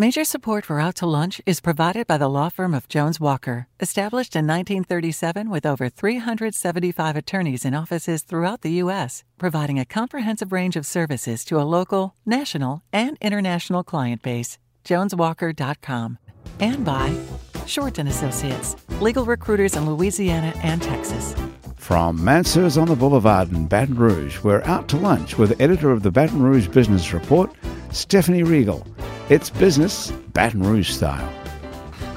Major support for Out to Lunch is provided by the law firm of Jones Walker, established in 1937 with over 375 attorneys in offices throughout the U.S., providing a comprehensive range of services to a local, national, and international client base. JonesWalker.com. And by Short and Associates, legal recruiters in Louisiana and Texas. From Mansur's on the Boulevard in Baton Rouge, we're out to lunch with the editor of the Baton Rouge Business Report, Stephanie Riegel. It's business Baton Rouge style.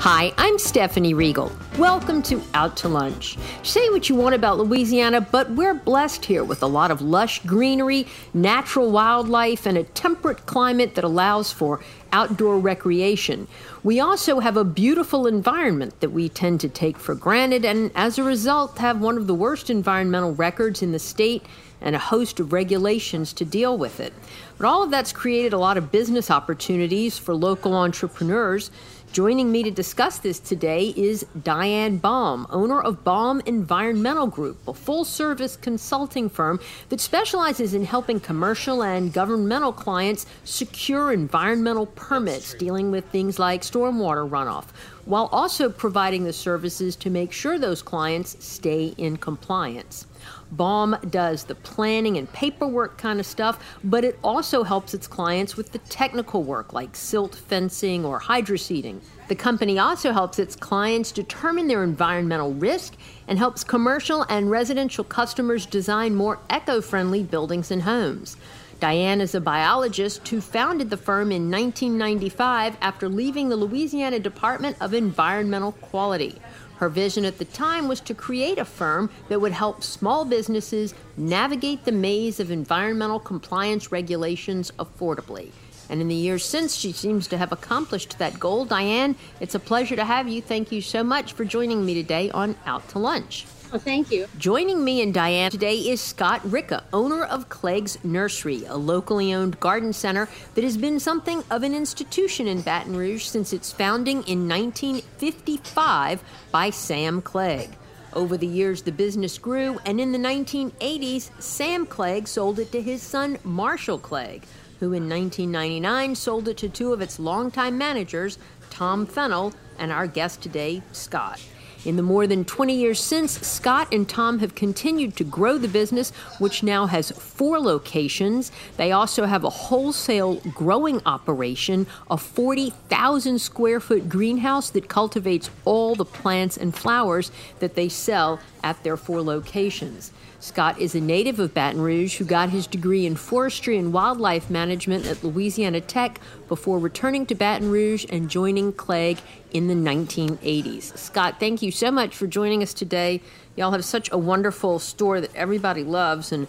Hi, I'm Stephanie Riegel. Welcome to Out to Lunch. Say what you want about Louisiana, but we're blessed here with a lot of lush greenery, natural wildlife, and a temperate climate that allows for outdoor recreation. We also have a beautiful environment that we tend to take for granted, and as a result, have one of the worst environmental records in the state and a host of regulations to deal with it. But all of that's created a lot of business opportunities for local entrepreneurs. Joining me to discuss this today is Diane Baum, owner of Baum Environmental Group, a full service consulting firm that specializes in helping commercial and governmental clients secure environmental permits dealing with things like stormwater runoff, while also providing the services to make sure those clients stay in compliance. Baum does the planning and paperwork kind of stuff, but it also helps its clients with the technical work like silt fencing or hydroseeding. The company also helps its clients determine their environmental risk and helps commercial and residential customers design more eco friendly buildings and homes. Diane is a biologist who founded the firm in 1995 after leaving the Louisiana Department of Environmental Quality. Her vision at the time was to create a firm that would help small businesses navigate the maze of environmental compliance regulations affordably. And in the years since, she seems to have accomplished that goal. Diane, it's a pleasure to have you. Thank you so much for joining me today on Out to Lunch. Well, thank you. Joining me and Diane today is Scott Ricca, owner of Clegg's Nursery, a locally owned garden center that has been something of an institution in Baton Rouge since its founding in 1955 by Sam Clegg. Over the years, the business grew, and in the 1980s, Sam Clegg sold it to his son, Marshall Clegg, who in 1999 sold it to two of its longtime managers, Tom Fennell, and our guest today, Scott. In the more than 20 years since, Scott and Tom have continued to grow the business, which now has four locations. They also have a wholesale growing operation, a 40,000 square foot greenhouse that cultivates all the plants and flowers that they sell at their four locations. Scott is a native of Baton Rouge who got his degree in forestry and wildlife management at Louisiana Tech before returning to Baton Rouge and joining Clegg in the 1980s. Scott, thank you so much for joining us today. Y'all have such a wonderful store that everybody loves and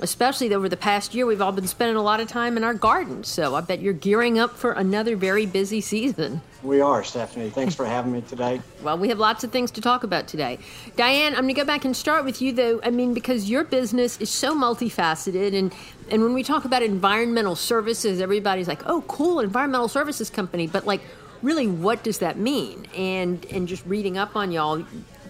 especially over the past year, we've all been spending a lot of time in our gardens. So I bet you're gearing up for another very busy season. We are, Stephanie. Thanks for having me today. Well, we have lots of things to talk about today. Diane, I'm going to go back and start with you, though. I mean, because your business is so multifaceted, and and when we talk about environmental services, everybody's like, "Oh, cool, environmental services company," but like, really, what does that mean? And and just reading up on y'all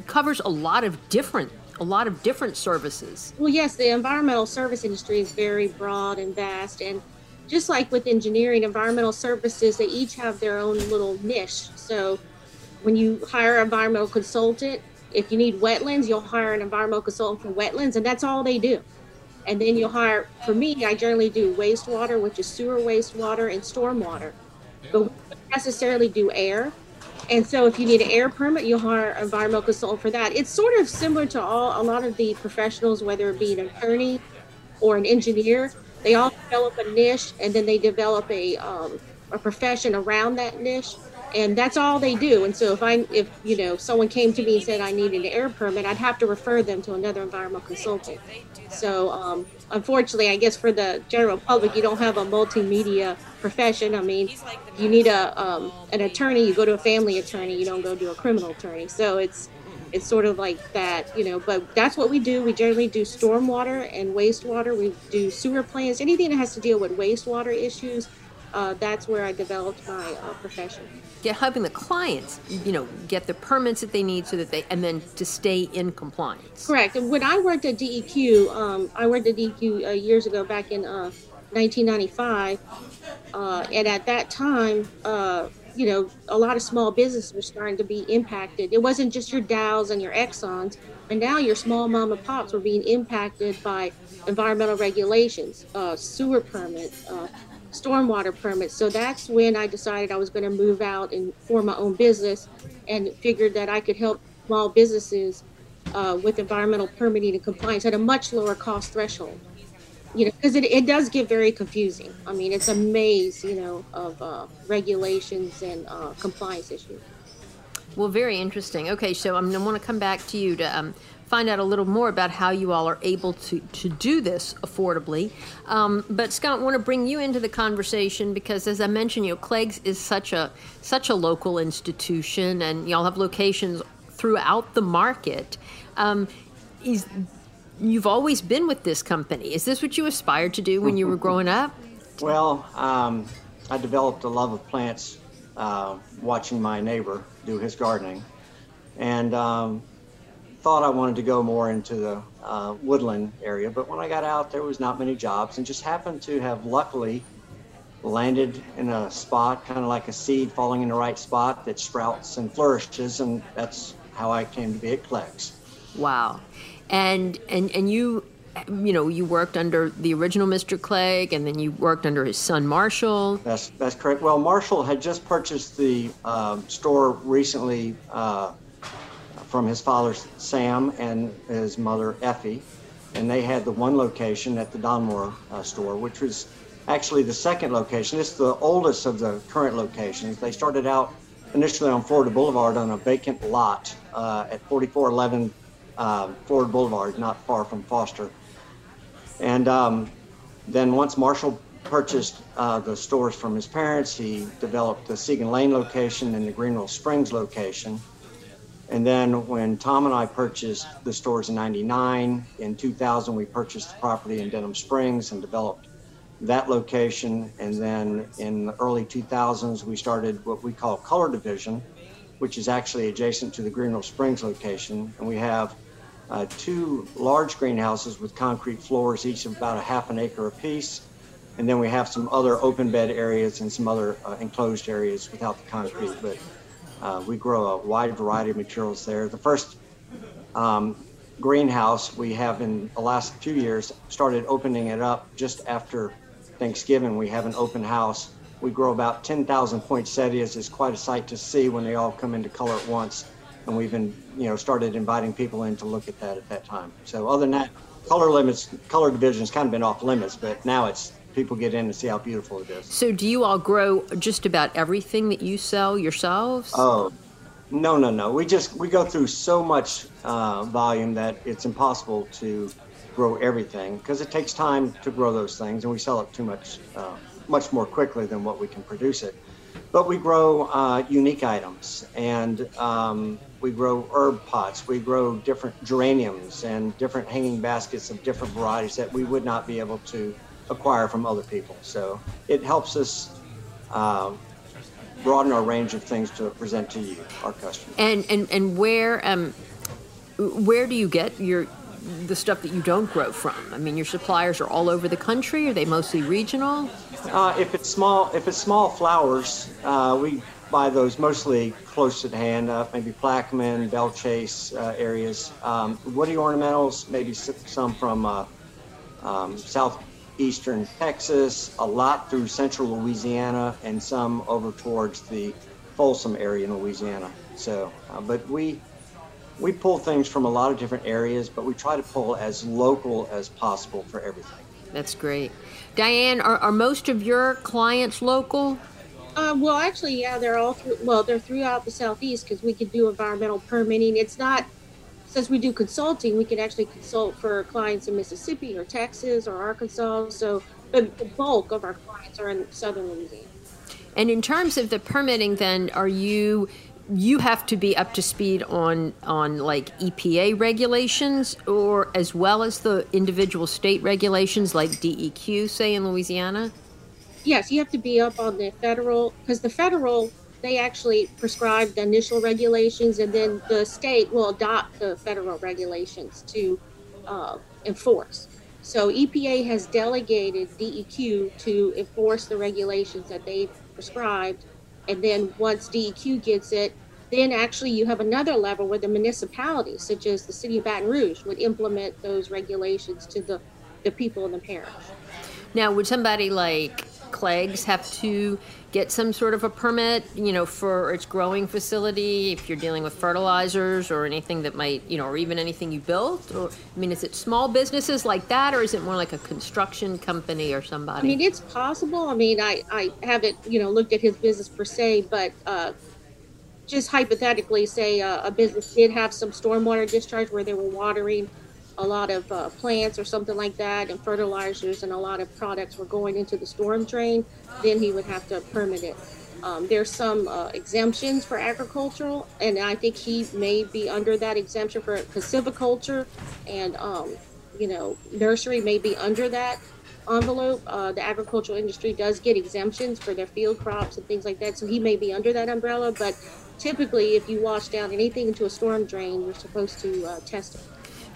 covers a lot of different a lot of different services. Well, yes, the environmental service industry is very broad and vast. And just like with engineering, environmental services, they each have their own little niche. So when you hire an environmental consultant, if you need wetlands, you'll hire an environmental consultant for wetlands, and that's all they do. And then you'll hire, for me, I generally do wastewater, which is sewer wastewater and stormwater. But we don't necessarily do air. And so if you need an air permit, you'll hire an environmental consultant for that. It's sort of similar to all a lot of the professionals, whether it be an attorney or an engineer. They all develop a niche and then they develop a um, a profession around that niche and that's all they do. And so if i if you know someone came to me and said i need an air permit i'd have to refer them to another environmental consultant. So um, unfortunately i guess for the general public you don't have a multimedia profession. I mean you need a um, an attorney. You go to a family attorney. You don't go to a criminal attorney. So it's it's sort of like that you know but that's what we do. We generally do stormwater and wastewater. We do sewer plants. Anything that has to deal with wastewater issues uh, that's where I developed my uh, profession. Get helping the clients, you know, get the permits that they need so that they, and then to stay in compliance. Correct. And when I worked at DEQ, um, I worked at DEQ uh, years ago, back in uh, 1995. Uh, and at that time, uh, you know, a lot of small businesses were starting to be impacted. It wasn't just your Dows and your Exxons, and now your small mom and pops were being impacted by environmental regulations, uh, sewer permits, uh, stormwater permits. So that's when I decided I was going to move out and form my own business, and figured that I could help small businesses uh, with environmental permitting and compliance at a much lower cost threshold you know, because it, it does get very confusing. I mean, it's a maze, you know, of uh, regulations and uh, compliance issues. Well, very interesting. Okay, so I'm going to want to come back to you to um, find out a little more about how you all are able to, to do this affordably. Um, but Scott, I want to bring you into the conversation because, as I mentioned, you know, Clegg's is such a such a local institution, and y'all have locations throughout the market. Um, is you've always been with this company. Is this what you aspired to do when you were growing up? Well, um, I developed a love of plants uh, watching my neighbor do his gardening, and um, thought I wanted to go more into the uh, woodland area. But when I got out, there was not many jobs, and just happened to have luckily landed in a spot, kind of like a seed falling in the right spot that sprouts and flourishes, and that's how I came to be at Clegg's. Wow and and and you you know you worked under the original Mr. Clegg, and then you worked under his son Marshall. That's that's correct. Well, Marshall had just purchased the um, store recently uh, from his father Sam and his mother Effie, and they had the one location at the Donmore uh, store, which was actually the second location. It's the oldest of the current locations. They started out initially on Florida Boulevard on a vacant lot uh, at 4411 uh, Ford Boulevard, not far from Foster. And um, then once Marshall purchased uh, the stores from his parents, he developed the Siegen Lane location and the Greenwell Springs location. And then when Tom and I purchased the stores in 99, in 2000, we purchased the property in Denham Springs and developed that location. And then in the early 2000s, we started what we call Color Division, which is actually adjacent to the Greenwell Springs location. And we have uh, two large greenhouses with concrete floors, each of about a half an acre apiece. And then we have some other open bed areas and some other uh, enclosed areas without the concrete. But uh, we grow a wide variety of materials there. The first um, greenhouse we have in the last few years started opening it up just after Thanksgiving. We have an open house. We grow about 10,000 poinsettias. It's quite a sight to see when they all come into color at once and we've been you know started inviting people in to look at that at that time. So other than that, color limits, color division has kind of been off limits, but now it's people get in to see how beautiful it is. So do you all grow just about everything that you sell yourselves? Oh. No, no, no. We just we go through so much uh, volume that it's impossible to grow everything because it takes time to grow those things, and we sell it too much, uh, much more quickly than what we can produce it. But we grow uh, unique items, and um, we grow herb pots, we grow different geraniums and different hanging baskets of different varieties that we would not be able to acquire from other people. So it helps us uh, broaden our range of things to present to you, our customers. And and and where um, where do you get your the stuff that you don't grow from? I mean, your suppliers are all over the country. Are they mostly regional? Uh, if it's small, if it's small flowers, uh, we buy those mostly close at hand, uh, maybe Plaquemine, Belle Chasse uh, areas. Um, woody ornamentals, maybe some from uh, um, southeastern Texas, a lot through central Louisiana, and some over towards the Folsom area in Louisiana. So, uh, but we we pull things from a lot of different areas, but we try to pull as local as possible for everything. That's great. Diane, are, are most of your clients local? Uh, well, actually, yeah, they're all through, well, they're throughout the southeast because we could do environmental permitting. It's not since we do consulting, we can actually consult for clients in Mississippi or Texas or Arkansas. So, but the bulk of our clients are in southern Louisiana. And in terms of the permitting, then, are you you have to be up to speed on on like EPA regulations or as well as the individual state regulations like DEQ say in Louisiana? Yes, you have to be up on the federal because the federal they actually prescribe the initial regulations and then the state will adopt the federal regulations to uh, enforce. So EPA has delegated DEQ to enforce the regulations that they prescribed. And then once DEQ gets it, then actually you have another level where the municipalities, such as the city of Baton Rouge, would implement those regulations to the, the people in the parish. Now, would somebody like Clegg's have to get some sort of a permit, you know, for its growing facility if you're dealing with fertilizers or anything that might, you know, or even anything you built? Or I mean, is it small businesses like that, or is it more like a construction company or somebody? I mean, it's possible. I mean, I I haven't you know looked at his business per se, but uh, just hypothetically, say uh, a business did have some stormwater discharge where they were watering a lot of uh, plants or something like that, and fertilizers and a lot of products were going into the storm drain, then he would have to permit it. Um, there's some uh, exemptions for agricultural, and I think he may be under that exemption for silviculture, and um, you know, nursery may be under that envelope. Uh, the agricultural industry does get exemptions for their field crops and things like that, so he may be under that umbrella. But typically, if you wash down anything into a storm drain, you're supposed to uh, test it.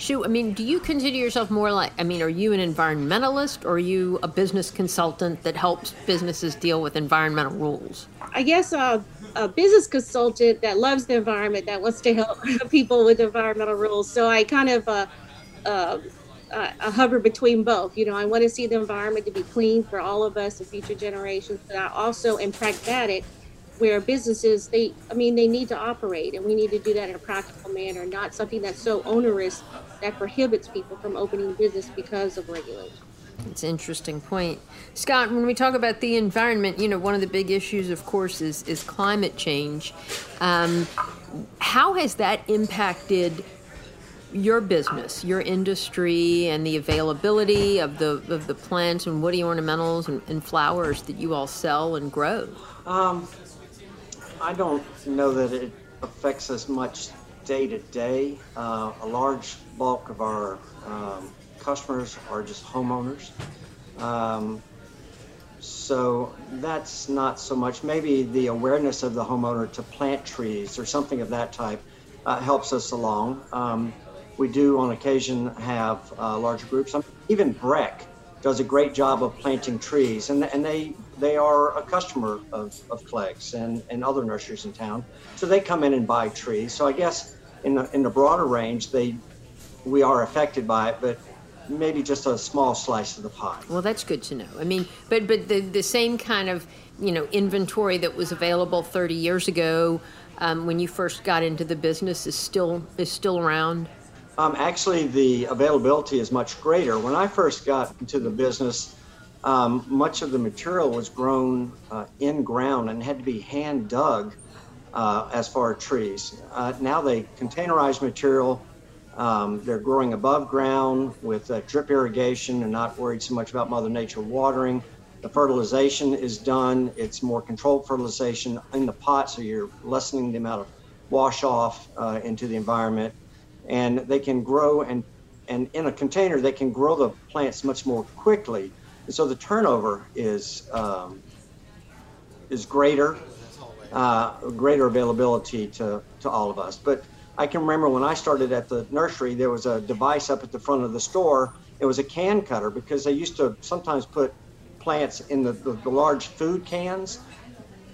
Shu, I mean, do you consider yourself more like, I mean, are you an environmentalist or are you a business consultant that helps businesses deal with environmental rules? I guess uh, a business consultant that loves the environment, that wants to help people with environmental rules. So I kind of uh, uh, uh, hover between both. You know, I want to see the environment to be clean for all of us and future generations, but I also am pragmatic where businesses they i mean they need to operate and we need to do that in a practical manner not something that's so onerous that prohibits people from opening business because of regulation it's an interesting point scott when we talk about the environment you know one of the big issues of course is, is climate change um, how has that impacted your business, your industry, and the availability of the of the plants and woody ornamentals and, and flowers that you all sell and grow? Um, I don't know that it affects us much day to day. Uh, a large bulk of our um, customers are just homeowners. Um, so that's not so much. Maybe the awareness of the homeowner to plant trees or something of that type uh, helps us along. Um, we do on occasion have uh, larger groups. Even BREC does a great job of planting trees, and, and they they are a customer of, of Clegg's and, and other nurseries in town. So they come in and buy trees. So I guess in the, in the broader range, they we are affected by it, but maybe just a small slice of the pie. Well, that's good to know. I mean, but but the the same kind of you know inventory that was available 30 years ago um, when you first got into the business is still is still around. Um, actually, the availability is much greater. When I first got into the business, um, much of the material was grown uh, in ground and had to be hand dug uh, as far as trees. Uh, now they containerize material. Um, they're growing above ground with uh, drip irrigation and not worried so much about Mother Nature watering. The fertilization is done. It's more controlled fertilization in the pot, so you're lessening the amount of wash off uh, into the environment. And they can grow and and in a container, they can grow the plants much more quickly and so the turnover is um, is greater, uh, greater availability to, to all of us. But I can remember when I started at the nursery, there was a device up at the front of the store. It was a can cutter because they used to sometimes put plants in the, the, the large food cans.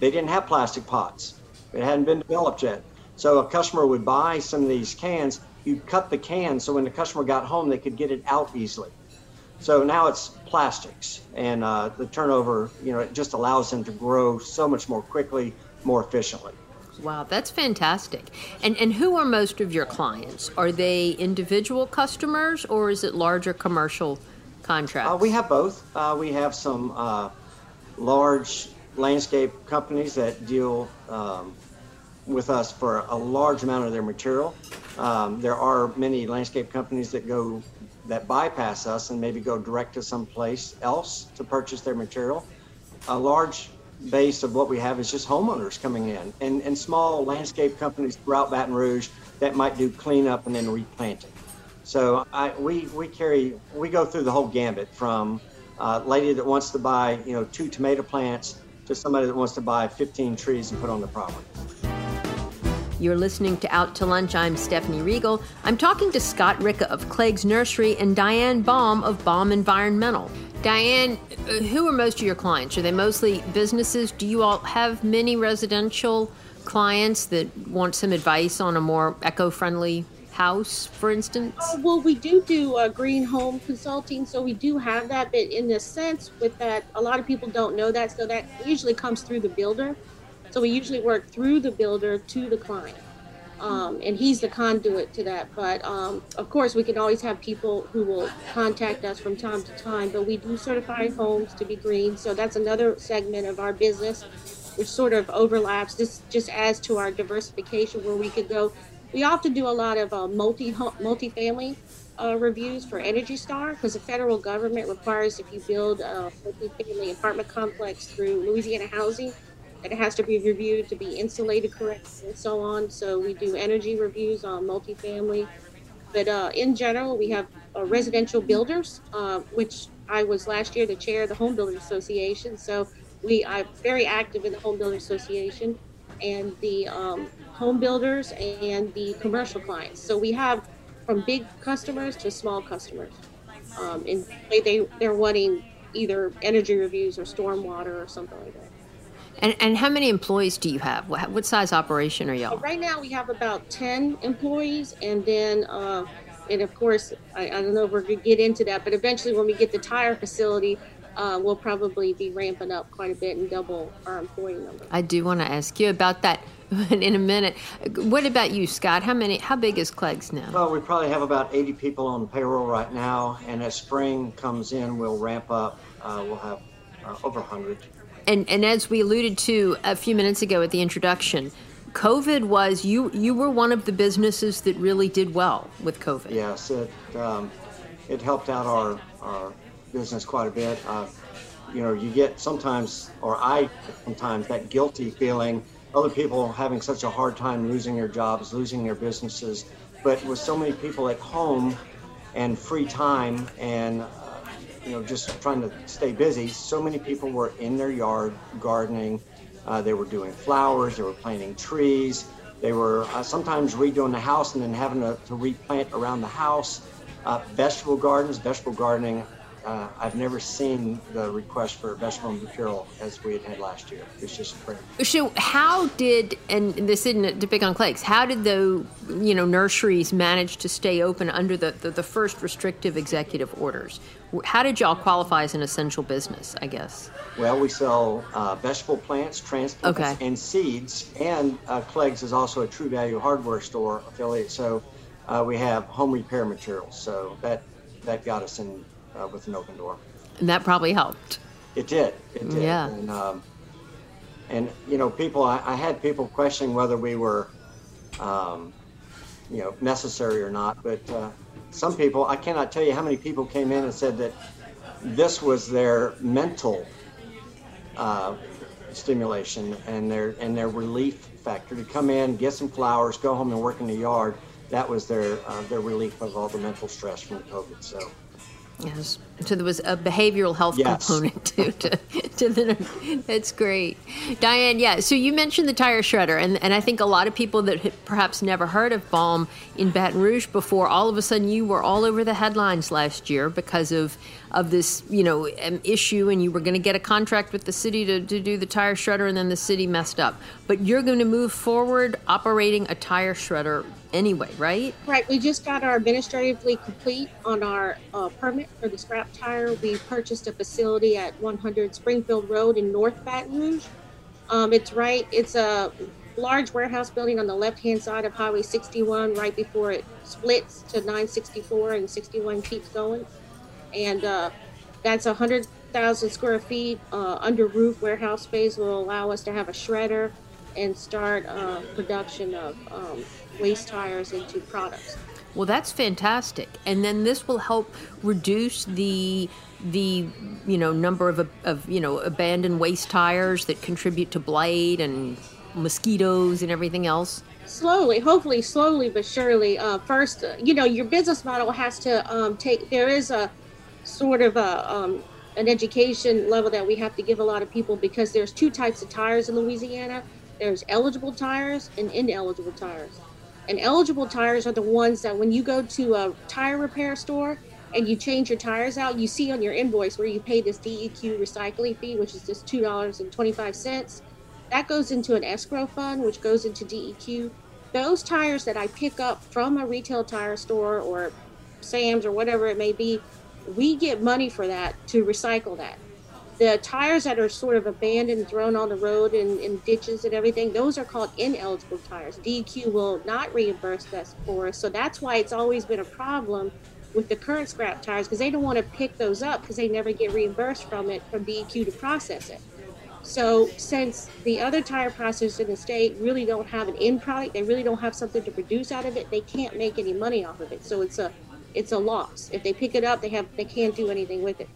They didn't have plastic pots. It hadn't been developed yet. So a customer would buy some of these cans. You cut the can so when the customer got home, they could get it out easily. So now it's plastics, and uh, the turnover, you know, it just allows them to grow so much more quickly, more efficiently. Wow, that's fantastic. And and who are most of your clients? Are they individual customers or is it larger commercial contracts? Uh, we have both. Uh, we have some uh, large landscape companies that deal um, with us for a large amount of their material. Um, there are many landscape companies that go that bypass us and maybe go direct to someplace else to purchase their material. A large base of what we have is just homeowners coming in and, and small landscape companies throughout Baton Rouge that might do cleanup and then replanting. So I, we, we carry, we go through the whole gambit from a lady that wants to buy, you know, two tomato plants to somebody that wants to buy 15 trees and put on the property. You're listening to Out to Lunch. I'm Stephanie Riegel. I'm talking to Scott Ricca of Clegg's Nursery and Diane Baum of Baum Environmental. Diane, uh, who are most of your clients? Are they mostly businesses? Do you all have many residential clients that want some advice on a more eco friendly house, for instance? Uh, well, we do do uh, green home consulting, so we do have that. But in a sense with that, a lot of people don't know that, so that usually comes through the builder. So we usually work through the builder to the client. Um, and he's the conduit to that. But um, of course, we can always have people who will contact us from time to time. But we do certify homes to be green, so that's another segment of our business, which sort of overlaps. This just adds to our diversification where we could go. We often do a lot of uh, multi multi-family uh, reviews for Energy Star because the federal government requires if you build a multi-family apartment complex through Louisiana Housing it has to be reviewed to be insulated correctly and so on. So we do energy reviews on multifamily. But uh, in general, we have uh, residential builders, uh, which I was last year the chair of the Home Builders Association. So we I'm very active in the Home Builders Association and the um, home builders and the commercial clients. So we have from big customers to small customers. Um, and they, they, they're wanting either energy reviews or stormwater or something like that. And, and how many employees do you have? What, what size operation are y'all? Right now, we have about 10 employees. And then, uh, and of course, I, I don't know if we're going to get into that, but eventually, when we get the tire facility, uh, we'll probably be ramping up quite a bit and double our employee number. I do want to ask you about that in a minute. What about you, Scott? How many? How big is Clegg's now? Well, we probably have about 80 people on payroll right now, and as spring comes in, we'll ramp up. Uh, we'll have uh, over 100 and and as we alluded to a few minutes ago at the introduction, COVID was you you were one of the businesses that really did well with COVID. Yes, it um, it helped out our our business quite a bit. Uh, you know, you get sometimes, or I sometimes, that guilty feeling. Other people having such a hard time losing their jobs, losing their businesses, but with so many people at home and free time and you know, just trying to stay busy. So many people were in their yard gardening. Uh, they were doing flowers. They were planting trees. They were uh, sometimes redoing the house and then having to, to replant around the house. Uh, vegetable gardens, vegetable gardening uh, I've never seen the request for vegetable material as we had had last year. It's just incredible. So, how did and this isn't to pick on Clegg's? How did the you know nurseries manage to stay open under the, the, the first restrictive executive orders? How did y'all qualify as an essential business? I guess. Well, we sell uh, vegetable plants, transplants, okay. and seeds, and uh, Clegg's is also a True Value hardware store affiliate. So. Uh, we have home repair materials, so that that got us in uh, with an open door. And that probably helped. It did. It did. Yeah. And, um, and you know, people, I, I, had people questioning whether we were, um, you know, necessary or not. But uh, some people, I cannot tell you how many people came in and said that this was their mental uh, stimulation and their and their relief factor to come in, get some flowers, go home and work in the yard. That was their uh, their relief of all the mental stress from COVID. So. Yes. So there was a behavioral health yes. component to, to, to the. That's great, Diane. Yeah. So you mentioned the tire shredder, and and I think a lot of people that had perhaps never heard of Baum in Baton Rouge before, all of a sudden you were all over the headlines last year because of of this you know um, issue, and you were going to get a contract with the city to, to do the tire shredder, and then the city messed up. But you're going to move forward operating a tire shredder anyway, right? Right. We just got our administratively complete on our uh, permit for the scrap tire. We purchased a facility at 100 Springfield Road in North Baton Rouge. Um, it's right. It's a large warehouse building on the left-hand side of Highway 61, right before it splits to 964 and 61 keeps going. And uh, that's 100,000 square feet uh, under roof warehouse space will allow us to have a shredder and start uh, production of um, waste tires into products. Well, that's fantastic, and then this will help reduce the the you know number of, of you know abandoned waste tires that contribute to blight and mosquitoes and everything else. Slowly, hopefully, slowly but surely. Uh, first, uh, you know, your business model has to um, take. There is a sort of a um, an education level that we have to give a lot of people because there's two types of tires in Louisiana there's eligible tires and ineligible tires. And eligible tires are the ones that when you go to a tire repair store and you change your tires out, you see on your invoice where you pay this DEQ recycling fee, which is just $2.25. That goes into an escrow fund, which goes into DEQ. Those tires that I pick up from a retail tire store or Sam's or whatever it may be, we get money for that to recycle that. The tires that are sort of abandoned, thrown on the road and in ditches and everything, those are called ineligible tires. DEQ will not reimburse us for. So that's why it's always been a problem with the current scrap tires because they don't want to pick those up because they never get reimbursed from it from DEQ to process it. So since the other tire processors in the state really don't have an end product, they really don't have something to produce out of it, they can't make any money off of it. So it's a it's a loss. If they pick it up, they have they can't do anything with it.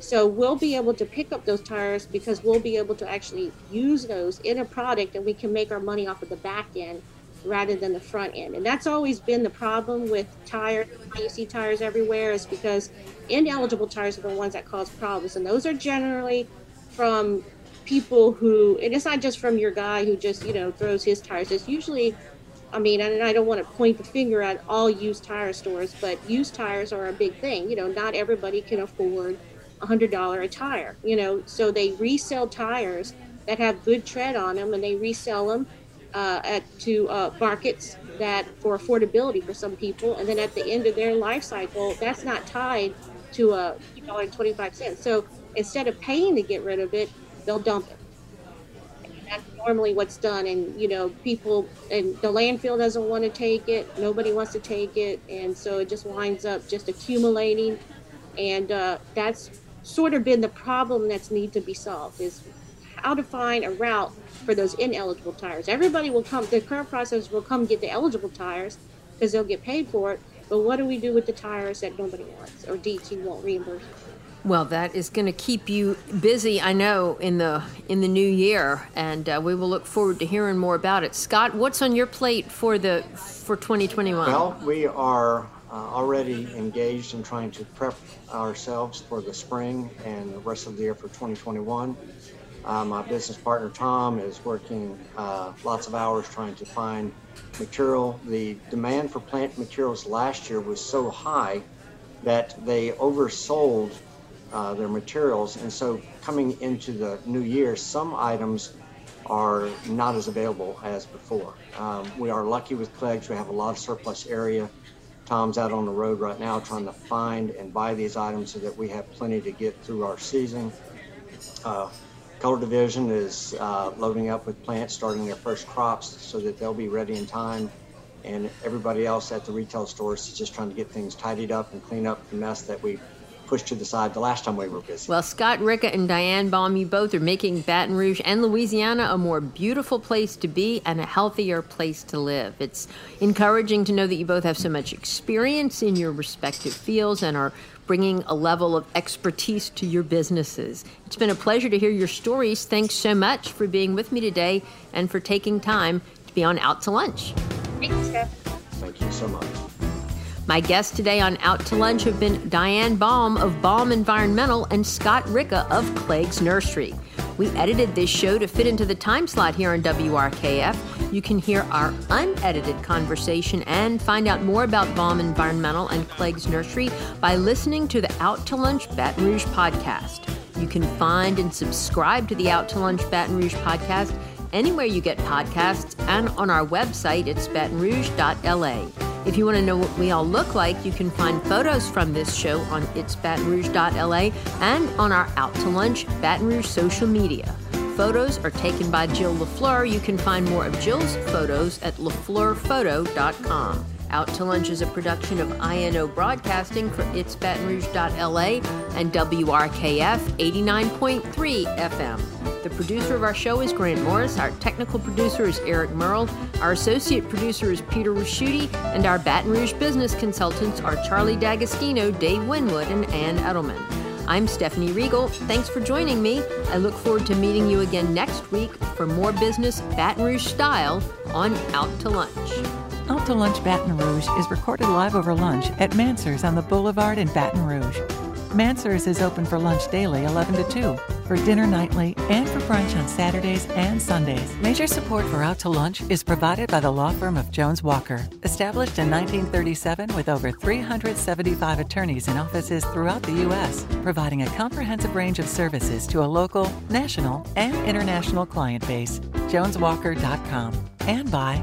So we'll be able to pick up those tires because we'll be able to actually use those in a product and we can make our money off of the back end rather than the front end. And that's always been the problem with tires. You see tires everywhere is because ineligible tires are the ones that cause problems. And those are generally from people who, and it's not just from your guy who just, you know, throws his tires. It's usually I mean, and I don't want to point the finger at all used tire stores, but used tires are a big thing. You know, not everybody can afford a hundred dollar a tire. You know, so they resell tires that have good tread on them, and they resell them uh, at to uh, markets that for affordability for some people, and then at the end of their life cycle, that's not tied to a five cents. So instead of paying to get rid of it, they'll dump it that's normally what's done and you know people and the landfill doesn't want to take it nobody wants to take it and so it just winds up just accumulating and uh, that's sort of been the problem that's need to be solved is how to find a route for those ineligible tires everybody will come the current process will come get the eligible tires because they'll get paid for it but what do we do with the tires that nobody wants or DT won't reimburse well, that is going to keep you busy, I know, in the in the new year, and uh, we will look forward to hearing more about it. Scott, what's on your plate for the for 2021? Well, we are uh, already engaged in trying to prep ourselves for the spring and the rest of the year for 2021. Uh, my business partner Tom is working uh, lots of hours trying to find material. The demand for plant materials last year was so high that they oversold uh, their materials. And so coming into the new year, some items are not as available as before. Um, we are lucky with Clegg's. We have a lot of surplus area. Tom's out on the road right now trying to find and buy these items so that we have plenty to get through our season. Uh, Color Division is uh, loading up with plants starting their first crops so that they'll be ready in time. And everybody else at the retail stores is just trying to get things tidied up and clean up the mess that we pushed to the side the last time we were busy. Well, Scott Ricca and Diane Baum, you both are making Baton Rouge and Louisiana a more beautiful place to be and a healthier place to live. It's encouraging to know that you both have so much experience in your respective fields and are bringing a level of expertise to your businesses. It's been a pleasure to hear your stories. Thanks so much for being with me today and for taking time to be on Out to Lunch. Thanks, Steph. Thank you so much. My guests today on Out to Lunch have been Diane Baum of Baum Environmental and Scott Ricca of Clegg's Nursery. We edited this show to fit into the time slot here on WRKF. You can hear our unedited conversation and find out more about Baum Environmental and Clegg's Nursery by listening to the Out to Lunch Baton Rouge podcast. You can find and subscribe to the Out to Lunch Baton Rouge podcast anywhere you get podcasts and on our website, it's batonrouge.la. If you want to know what we all look like, you can find photos from this show on itsbatonrouge.la and on our Out to Lunch Baton Rouge social media. Photos are taken by Jill LaFleur. You can find more of Jill's photos at lafleurphoto.com. Out to Lunch is a production of INO Broadcasting for itsbatonrouge.la and WRKF 89.3 FM. The producer of our show is Grant Morris. Our technical producer is Eric Merle. Our associate producer is Peter Raschuti. And our Baton Rouge business consultants are Charlie D'Agostino, Dave Winwood, and Ann Edelman. I'm Stephanie Riegel. Thanks for joining me. I look forward to meeting you again next week for more business Baton Rouge style on Out to Lunch. Out to Lunch Baton Rouge is recorded live over lunch at Mansur's on the Boulevard in Baton Rouge. Mansur's is open for lunch daily 11 to 2. for dinner nightly, and for brunch on Saturdays and Sundays. Major support for Out to Lunch is provided by the law firm of Jones Walker, established in 1937 with over 375 attorneys in offices throughout the U.S., providing a comprehensive range of services to a local, national, and international client base. JonesWalker.com and by